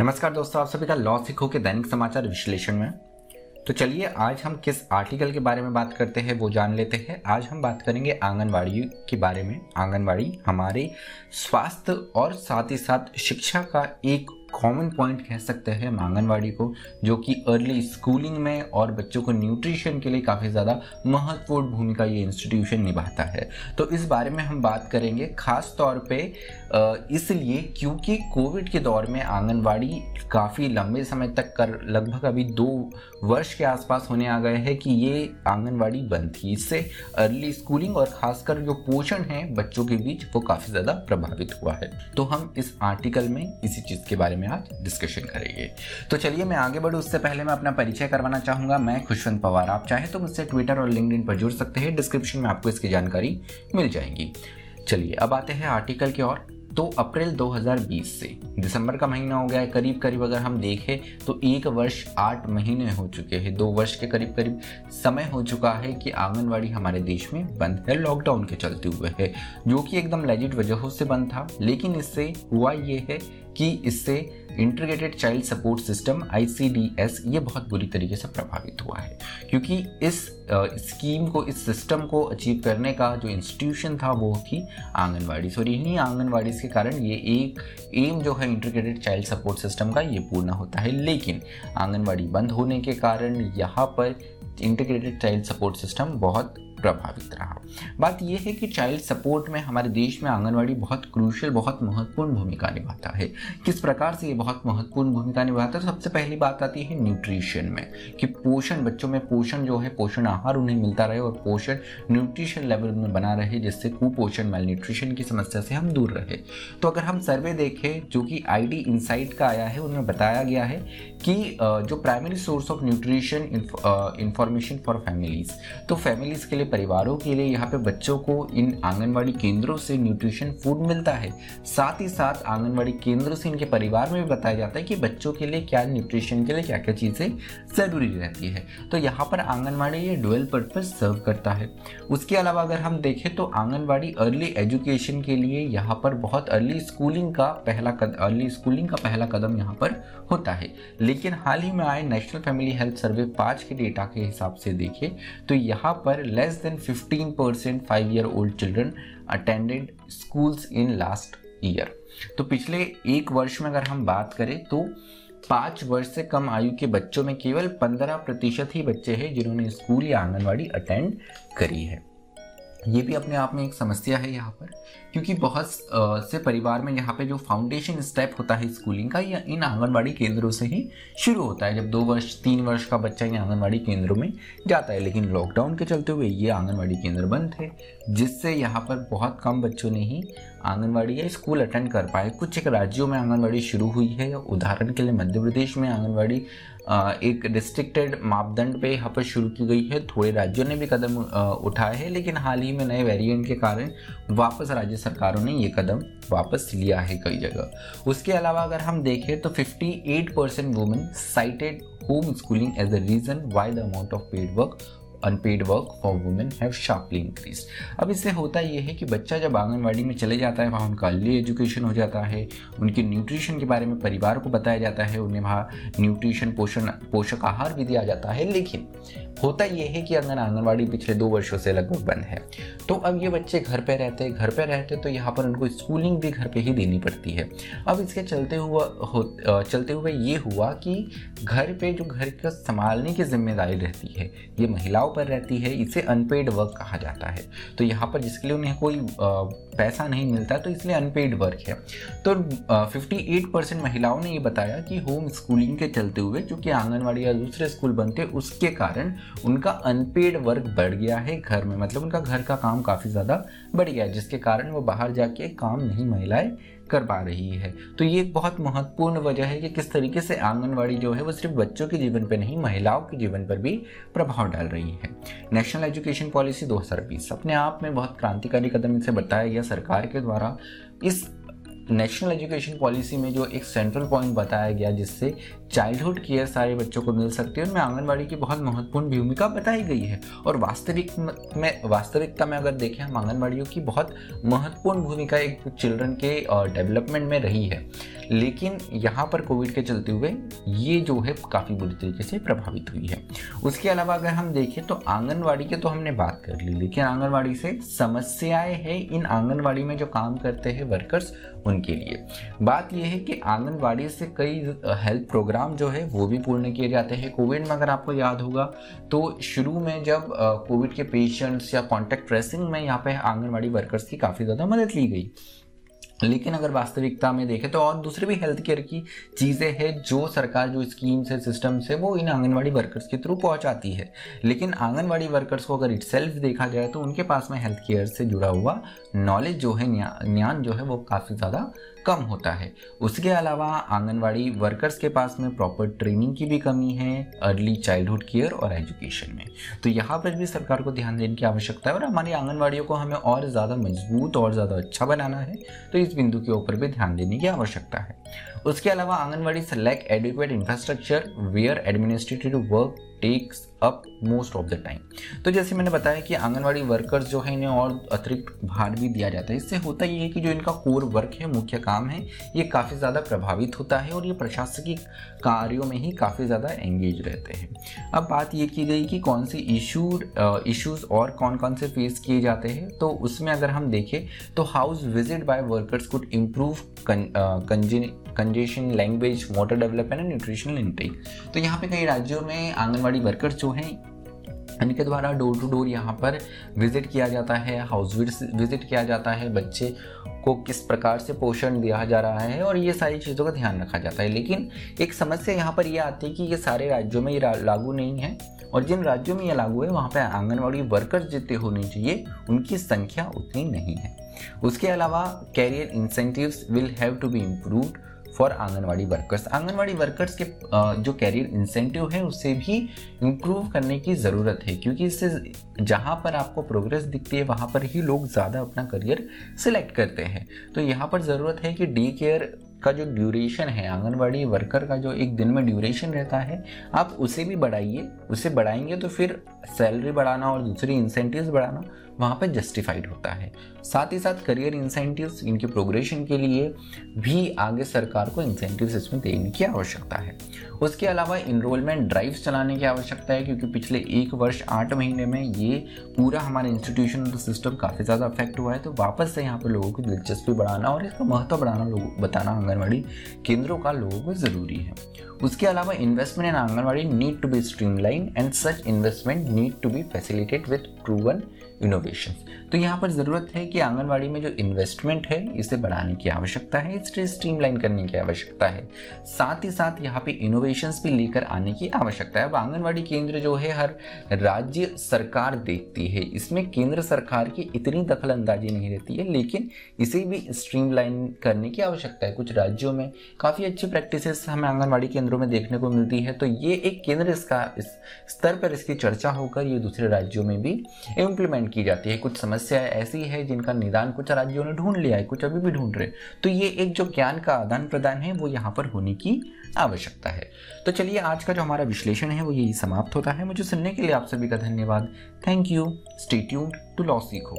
नमस्कार दोस्तों, आप सभी का लॉ सीखो के दैनिक समाचार विश्लेषण में। तो चलिए, आज हम किस आर्टिकल के बारे में बात करते हैं, वो जान लेते हैं। आज हम बात करेंगे आंगनवाड़ी के बारे में। आंगनवाड़ी हमारे स्वास्थ्य और साथ ही साथ शिक्षा का एक कॉमन पॉइंट कह सकते हैं हम आंगनबाड़ी को, जो कि अर्ली स्कूलिंग में और बच्चों को न्यूट्रिशन के लिए काफ़ी ज़्यादा महत्वपूर्ण भूमिका ये इंस्टीट्यूशन निभाता है। तो इस बारे में हम बात करेंगे, खास तौर पे इसलिए क्योंकि कोविड के दौर में आंगनबाड़ी काफ़ी लंबे समय तक कर, लगभग अभी दो वर्ष के आसपास होने आ गए हैं कि ये आंगनबाड़ी बंद थी। इससे अर्ली स्कूलिंग और खासकर जो पोषण है बच्चों के बीच, वो काफ़ी ज़्यादा प्रभावित हुआ है। तो हम इस आर्टिकल में इसी चीज़ के बारे में आज डिस्कशन करेंगे। तो चलिए, मैं आगे बढ़ू। उससे पहले मैं अपना परिचय करवाना चाहूँगा। मैं खुशवंत पवार। आप चाहे तो मुझसे ट्विटर और लिंकड पर जुड़ सकते हैं। डिस्क्रिप्शन में आपको इसकी जानकारी मिल जाएगी। चलिए, अब आते हैं आर्टिकल के और तो अप्रैल 2020 से, दिसंबर का महीना हो गया है। करीब करीब अगर हम देखें तो एक वर्ष आठ महीने हो चुके हैं। दो वर्ष के करीब करीब समय हो चुका है कि आंगनवाड़ी हमारे देश में बंद है लॉकडाउन के चलते हुए है, जो कि एकदम लेजिट वजहों से बंद था। लेकिन इससे हुआ ये है कि इससे integrated child support system ICDS ये बहुत बुरी तरीके से प्रभावित हुआ है। क्योंकि इस स्कीम को, इस सिस्टम को अचीव करने का जो इंस्टीट्यूशन था, वो थी आंगनवाड़ी। और इन्हीं आंगनवाड़ी के कारण ये एक एम जो है इंटीग्रेटेड चाइल्ड सपोर्ट सिस्टम का, ये पूर्ण होता है। लेकिन आंगनवाड़ी बंद होने के कारण यहाँ पर इंटीग्रेटेड चाइल्ड सपोर्ट सिस्टम बहुत प्रभावित रहा। बात यह है कि चाइल्ड सपोर्ट में हमारे देश में आंगनवाड़ी बहुत क्रूशल बहुत महत्वपूर्ण भूमिका निभाता है। किस प्रकार से ये बहुत महत्वपूर्ण भूमिका निभाता है। सबसे पहली बात आती है न्यूट्रिशन में कि पोषण, बच्चों में पोषण जो है, पोषण आहार उन्हें मिलता रहे और पोषण न्यूट्रिशन लेवल में बना रहे, जिससे कुपोषण मेल न्यूट्रिशन की समस्या से हम दूर रहे। तो अगर हम सर्वे देखें, जो कि आई डी का आया है, उनमें बताया गया है कि जो primary source of nutrition information for families तो फैमिलीज़ के लिए, परिवारों के लिए यहाँ पे बच्चों को इन आंगनबाड़ी केंद्रों से न्यूट्रिशन फ़ूड मिलता है। साथ ही साथ आंगनबाड़ी केंद्रों से इनके परिवार में भी बताया जाता है कि बच्चों के लिए क्या न्यूट्रिशन के लिए क्या क्या चीज़ें ज़रूरी रहती है। तो यहाँ पर आंगनवाड़ी ये डुअल पर्पज सर्व करता है। उसके अलावा अगर हम देखें तो आंगनवाड़ी अर्ली एजुकेशन के लिए यहाँ पर बहुत अर्ली स्कूलिंग का पहला कद अर्ली स्कूलिंग का पहला कदम यहाँ पर होता है। लेकिन हाल ही में आए नेशनल फैमिली हेल्थ सर्वे पाँच के डेटा के हिसाब से देखें तो यहाँ पर less than 15 percent five year old children attended schools in last year तो पिछले एक वर्ष में अगर हम बात करें तो पाँच वर्ष से कम आयु के बच्चों में केवल पंद्रह प्रतिशत ही बच्चे हैं जिन्होंने स्कूल या आंगनवाड़ी अटेंड करी है। ये भी अपने आप में एक समस्या है यहाँ पर। क्योंकि बहुत से परिवार में यहाँ पे जो फाउंडेशन स्टेप होता है स्कूलिंग का, या इन आंगनबाड़ी केंद्रों से ही शुरू होता है। जब दो वर्ष, तीन वर्ष का बच्चा इन आंगनबाड़ी केंद्रों में जाता है, लेकिन लॉकडाउन के चलते हुए ये आंगनबाड़ी केंद्र बंद थे, जिससे यहाँ पर बहुत कम बच्चों ने ही आंगनबाड़ी या स्कूल अटेंड कर पाए। कुछ एक राज्यों में आंगनबाड़ी शुरू हुई है, उदाहरण के लिए मध्य प्रदेश में आंगनबाड़ी एक रिस्ट्रिक्टेड मापदंड पे यहाँ पर शुरू की गई है। थोड़े राज्यों ने भी कदम उठाए हैं, लेकिन हाल ही में नए वेरिएंट के कारण वापस राज्य सरकारों ने ये कदम वापस लिया है कई जगह। उसके अलावा अगर हम देखें तो 58 percent women cited home schooling as a reason why the amount of paid work unpaid work for women have sharply increase अब इससे होता ये है कि बच्चा जब आंगनबाड़ी में चले जाता है, वहाँ उनका अर्ली एजुकेशन हो जाता है, उनके न्यूट्रिशन के बारे में परिवार को बताया जाता है, उन्हें वहाँ न्यूट्रिशन पोषण, पोषक आहार भी दिया जाता है। लेकिन होता यह है कि अगर आंगनबाड़ी पिछले दो वर्षों से लगभग बंद है तो अब ये बच्चे घर पे रहते हैं, घर पे रहते तो यहाँ पर उनको स्कूलिंग भी घर पे ही देनी पड़ती है। अब इसके चलते हुआ, हो चलते हुए ये हुआ कि घर पे जो घर का संभालने की ज़िम्मेदारी रहती है, ये महिलाओं पर रहती है, इसे अनपेड वर्क कहा जाता है। तो यहाँ पर जिसके लिए उन्हें कोई पैसा नहीं मिलता तो इसलिए अनपेड वर्क है। तो फिफ्टी एट परसेंट महिलाओं ने ये बताया कि होम स्कूलिंग के चलते हुए, चूँकि आंगनबाड़ी या दूसरे स्कूल बनते उसके कारण उनका अनपेड वर्क बढ़ गया है घर में। मतलब उनका घर का काम काफ़ी ज़्यादा बढ़ गया जिसके कारण वो बाहर जाके काम नहीं, महिलाएँ कर पा रही है। तो ये एक बहुत महत्वपूर्ण वजह है कि किस तरीके से आंगनवाड़ी जो है वो सिर्फ़ बच्चों के जीवन पर नहीं, महिलाओं के जीवन पर भी प्रभाव डाल रही है। नेशनल एजुकेशन पॉलिसी 2020 अपने आप में बहुत क्रांतिकारी कदम इसे बताया गया सरकार के द्वारा। इस नेशनल एजुकेशन पॉलिसी में जो एक सेंट्रल पॉइंट बताया गया जिससे चाइल्डहुड केयर सारे बच्चों को मिल सकती है उनमें आंगनबाड़ी की बहुत महत्वपूर्ण भूमिका बताई गई है। और वास्तविक में वास्तविकता में अगर देखें, हम आंगनबाड़ियों की बहुत महत्वपूर्ण भूमिका एक चिल्ड्रन के डेवलपमेंट में रही है। लेकिन यहाँ पर कोविड के चलते हुए ये जो है काफ़ी बुरी तरीके से प्रभावित हुई है। उसके अलावा अगर हम देखें तो आंगनबाड़ी की तो हमने बात कर ली, लेकिन आंगनबाड़ी से समस्याएँ हैं। इन आंगनबाड़ी में जो काम करते हैं वर्कर्स उनके लिए। बात यह है कि आंगनबाड़ी से कई हेल्थ प्रोग्राम जो है, वो भी पूर्ण किए जाते हैं। कोविड में अगर आपको याद होगा तो शुरू में जब कोविड के पेशेंट्स या कॉन्टैक्ट ट्रेसिंग में यहाँ पे आंगनबाड़ी वर्कर्स की काफ़ी ज़्यादा मदद ली गई। लेकिन अगर वास्तविकता में देखें तो और दूसरी भी हेल्थ केयर की चीज़ें हैं जो सरकार जो स्कीम्स है सिस्टम्स है, वो इन आंगनवाड़ी वर्कर्स के थ्रू पहुंचाती है। लेकिन आंगनवाड़ी वर्कर्स को अगर इट देखा जाए तो उनके पास में हेल्थ केयर से जुड़ा हुआ नॉलेज जो है ज्ञान जो है वो काफ़ी ज़्यादा कम होता है। उसके अलावा आंगनवाड़ी वर्कर्स के पास में प्रॉपर ट्रेनिंग की भी कमी है अर्ली चाइल्डहुड केयर और एजुकेशन में। तो यहाँ पर भी सरकार को ध्यान देने की आवश्यकता है और हमारी आंगनवाड़ियों को हमें और ज़्यादा मज़बूत और ज़्यादा अच्छा बनाना है। तो इस बिंदु के ऊपर भी ध्यान देने की आवश्यकता है। उसके अलावा anganwadi lack adequate infrastructure where administrative work takes up most of the time तो जैसे मैंने बताया कि आंगनवाड़ी वर्कर्स जो है, इन्हें और अतिरिक्त भार भी दिया जाता है। इससे होता ये है कि जो इनका कोर वर्क है, मुख्य काम है, ये काफ़ी ज़्यादा प्रभावित होता है और ये प्रशासकीय कार्यों में ही काफ़ी ज़्यादा एंगेज रहते हैं। अब बात ये की गई कि कौन से इशू इश्यूज़ और कौन कौन से फेस किए जाते हैं तो उसमें अगर हम देखें तो house visit by workers could improve cognition language motor development and nutritional intake तो यहाँ पे कई राज्यों में आंगनबाड़ी वर्कर्स जो हैं, इनके द्वारा डोर टू डोर यहाँ पर विज़िट किया जाता है हाउस विज़िट किया जाता है, बच्चे को किस प्रकार से पोषण दिया जा रहा है और ये सारी चीज़ों का ध्यान रखा जाता है। लेकिन एक समस्या यहाँ पर यह आती है कि ये सारे राज्यों में ये लागू नहीं है और जिन राज्यों में ये लागू है, वहाँ पर आंगनबाड़ी वर्कर्स जितने होने चाहिए, उनकी संख्या उतनी नहीं है। उसके अलावा career incentives will have to be improved for anganwadi workers. Anganwadi workers के जो कैरियर इंसेंटिव है, उसे भी इम्प्रूव करने की ज़रूरत है, क्योंकि इससे जहाँ पर आपको प्रोग्रेस दिखती है, वहाँ पर ही लोग ज़्यादा अपना करियर सिलेक्ट करते हैं। तो यहाँ पर ज़रूरत है कि डी केयर का जो ड्यूरेशन है, आंगनबाड़ी वर्कर का जो एक दिन में ड्यूरेशन रहता है, आप उसे भी बढ़ाइए। उसे बढ़ाएँगे तो फिर सैलरी बढ़ाना और दूसरी इंसेंटिव्स बढ़ाना वहाँ पर जस्टिफाइड होता है। साथ ही साथ करियर इंसेंटिव्स इनके प्रोग्रेशन के लिए भी आगे सरकार को इंसेंटिव्स इसमें देने की आवश्यकता है। उसके अलावा इनरोलमेंट ड्राइव्स चलाने की आवश्यकता है, क्योंकि पिछले एक वर्ष, आठ महीने में ये पूरा हमारे इंस्टीट्यूशन सिस्टम काफ़ी ज़्यादा अफेक्ट हुआ है तो वापस से यहाँ पर लोगों की दिलचस्पी बढ़ाना और इसका महत्व बढ़ाना, लोग बताना आंगनबाड़ी केंद्रों का लोगों को ज़रूरी है। उसके अलावा investment in anganwadi need to be streamline and such investment need to be facilitate with proven innovation तो यहाँ पर ज़रूरत है कि आंगनबाड़ी में जो इन्वेस्टमेंट है, इसे बढ़ाने की आवश्यकता है इसे स्ट्रीमलाइन करने की आवश्यकता है। साथ ही साथ यहाँ पे इनोवेशंस भी लेकर आने की आवश्यकता है। अब आंगनबाड़ी केंद्र जो है, हर राज्य सरकार देखती है। इसमें केंद्र सरकार की इतनी दखल अंदाजी नहीं रहती है, लेकिन इसे भी स्ट्रीमलाइन करने की आवश्यकता है। कुछ राज्यों में काफ़ी अच्छी प्रैक्टिसेस हमें आंगनबाड़ी केंद्रों में देखने को मिलती है। तो ये एक केंद्र इसका, इस स्तर पर इसकी चर्चा होकर ये दूसरे राज्यों में भी इम्प्लीमेंट की जाती है। कुछ समस्याएँ ऐसी है जिनका निदान कुछ राज्यों ने ढूंढ लिया है, कुछ अभी भी ढूंढ रहे तो ये एक जो ज्ञान का आदान प्रदान है, वो यहाँ पर होने की आवश्यकता है। तो चलिए आज का जो हमारा विश्लेषण है, वो यही समाप्त होता है। मुझे सुनने के लिए आप सभी का धन्यवाद। Thank you stay tuned to law Sikho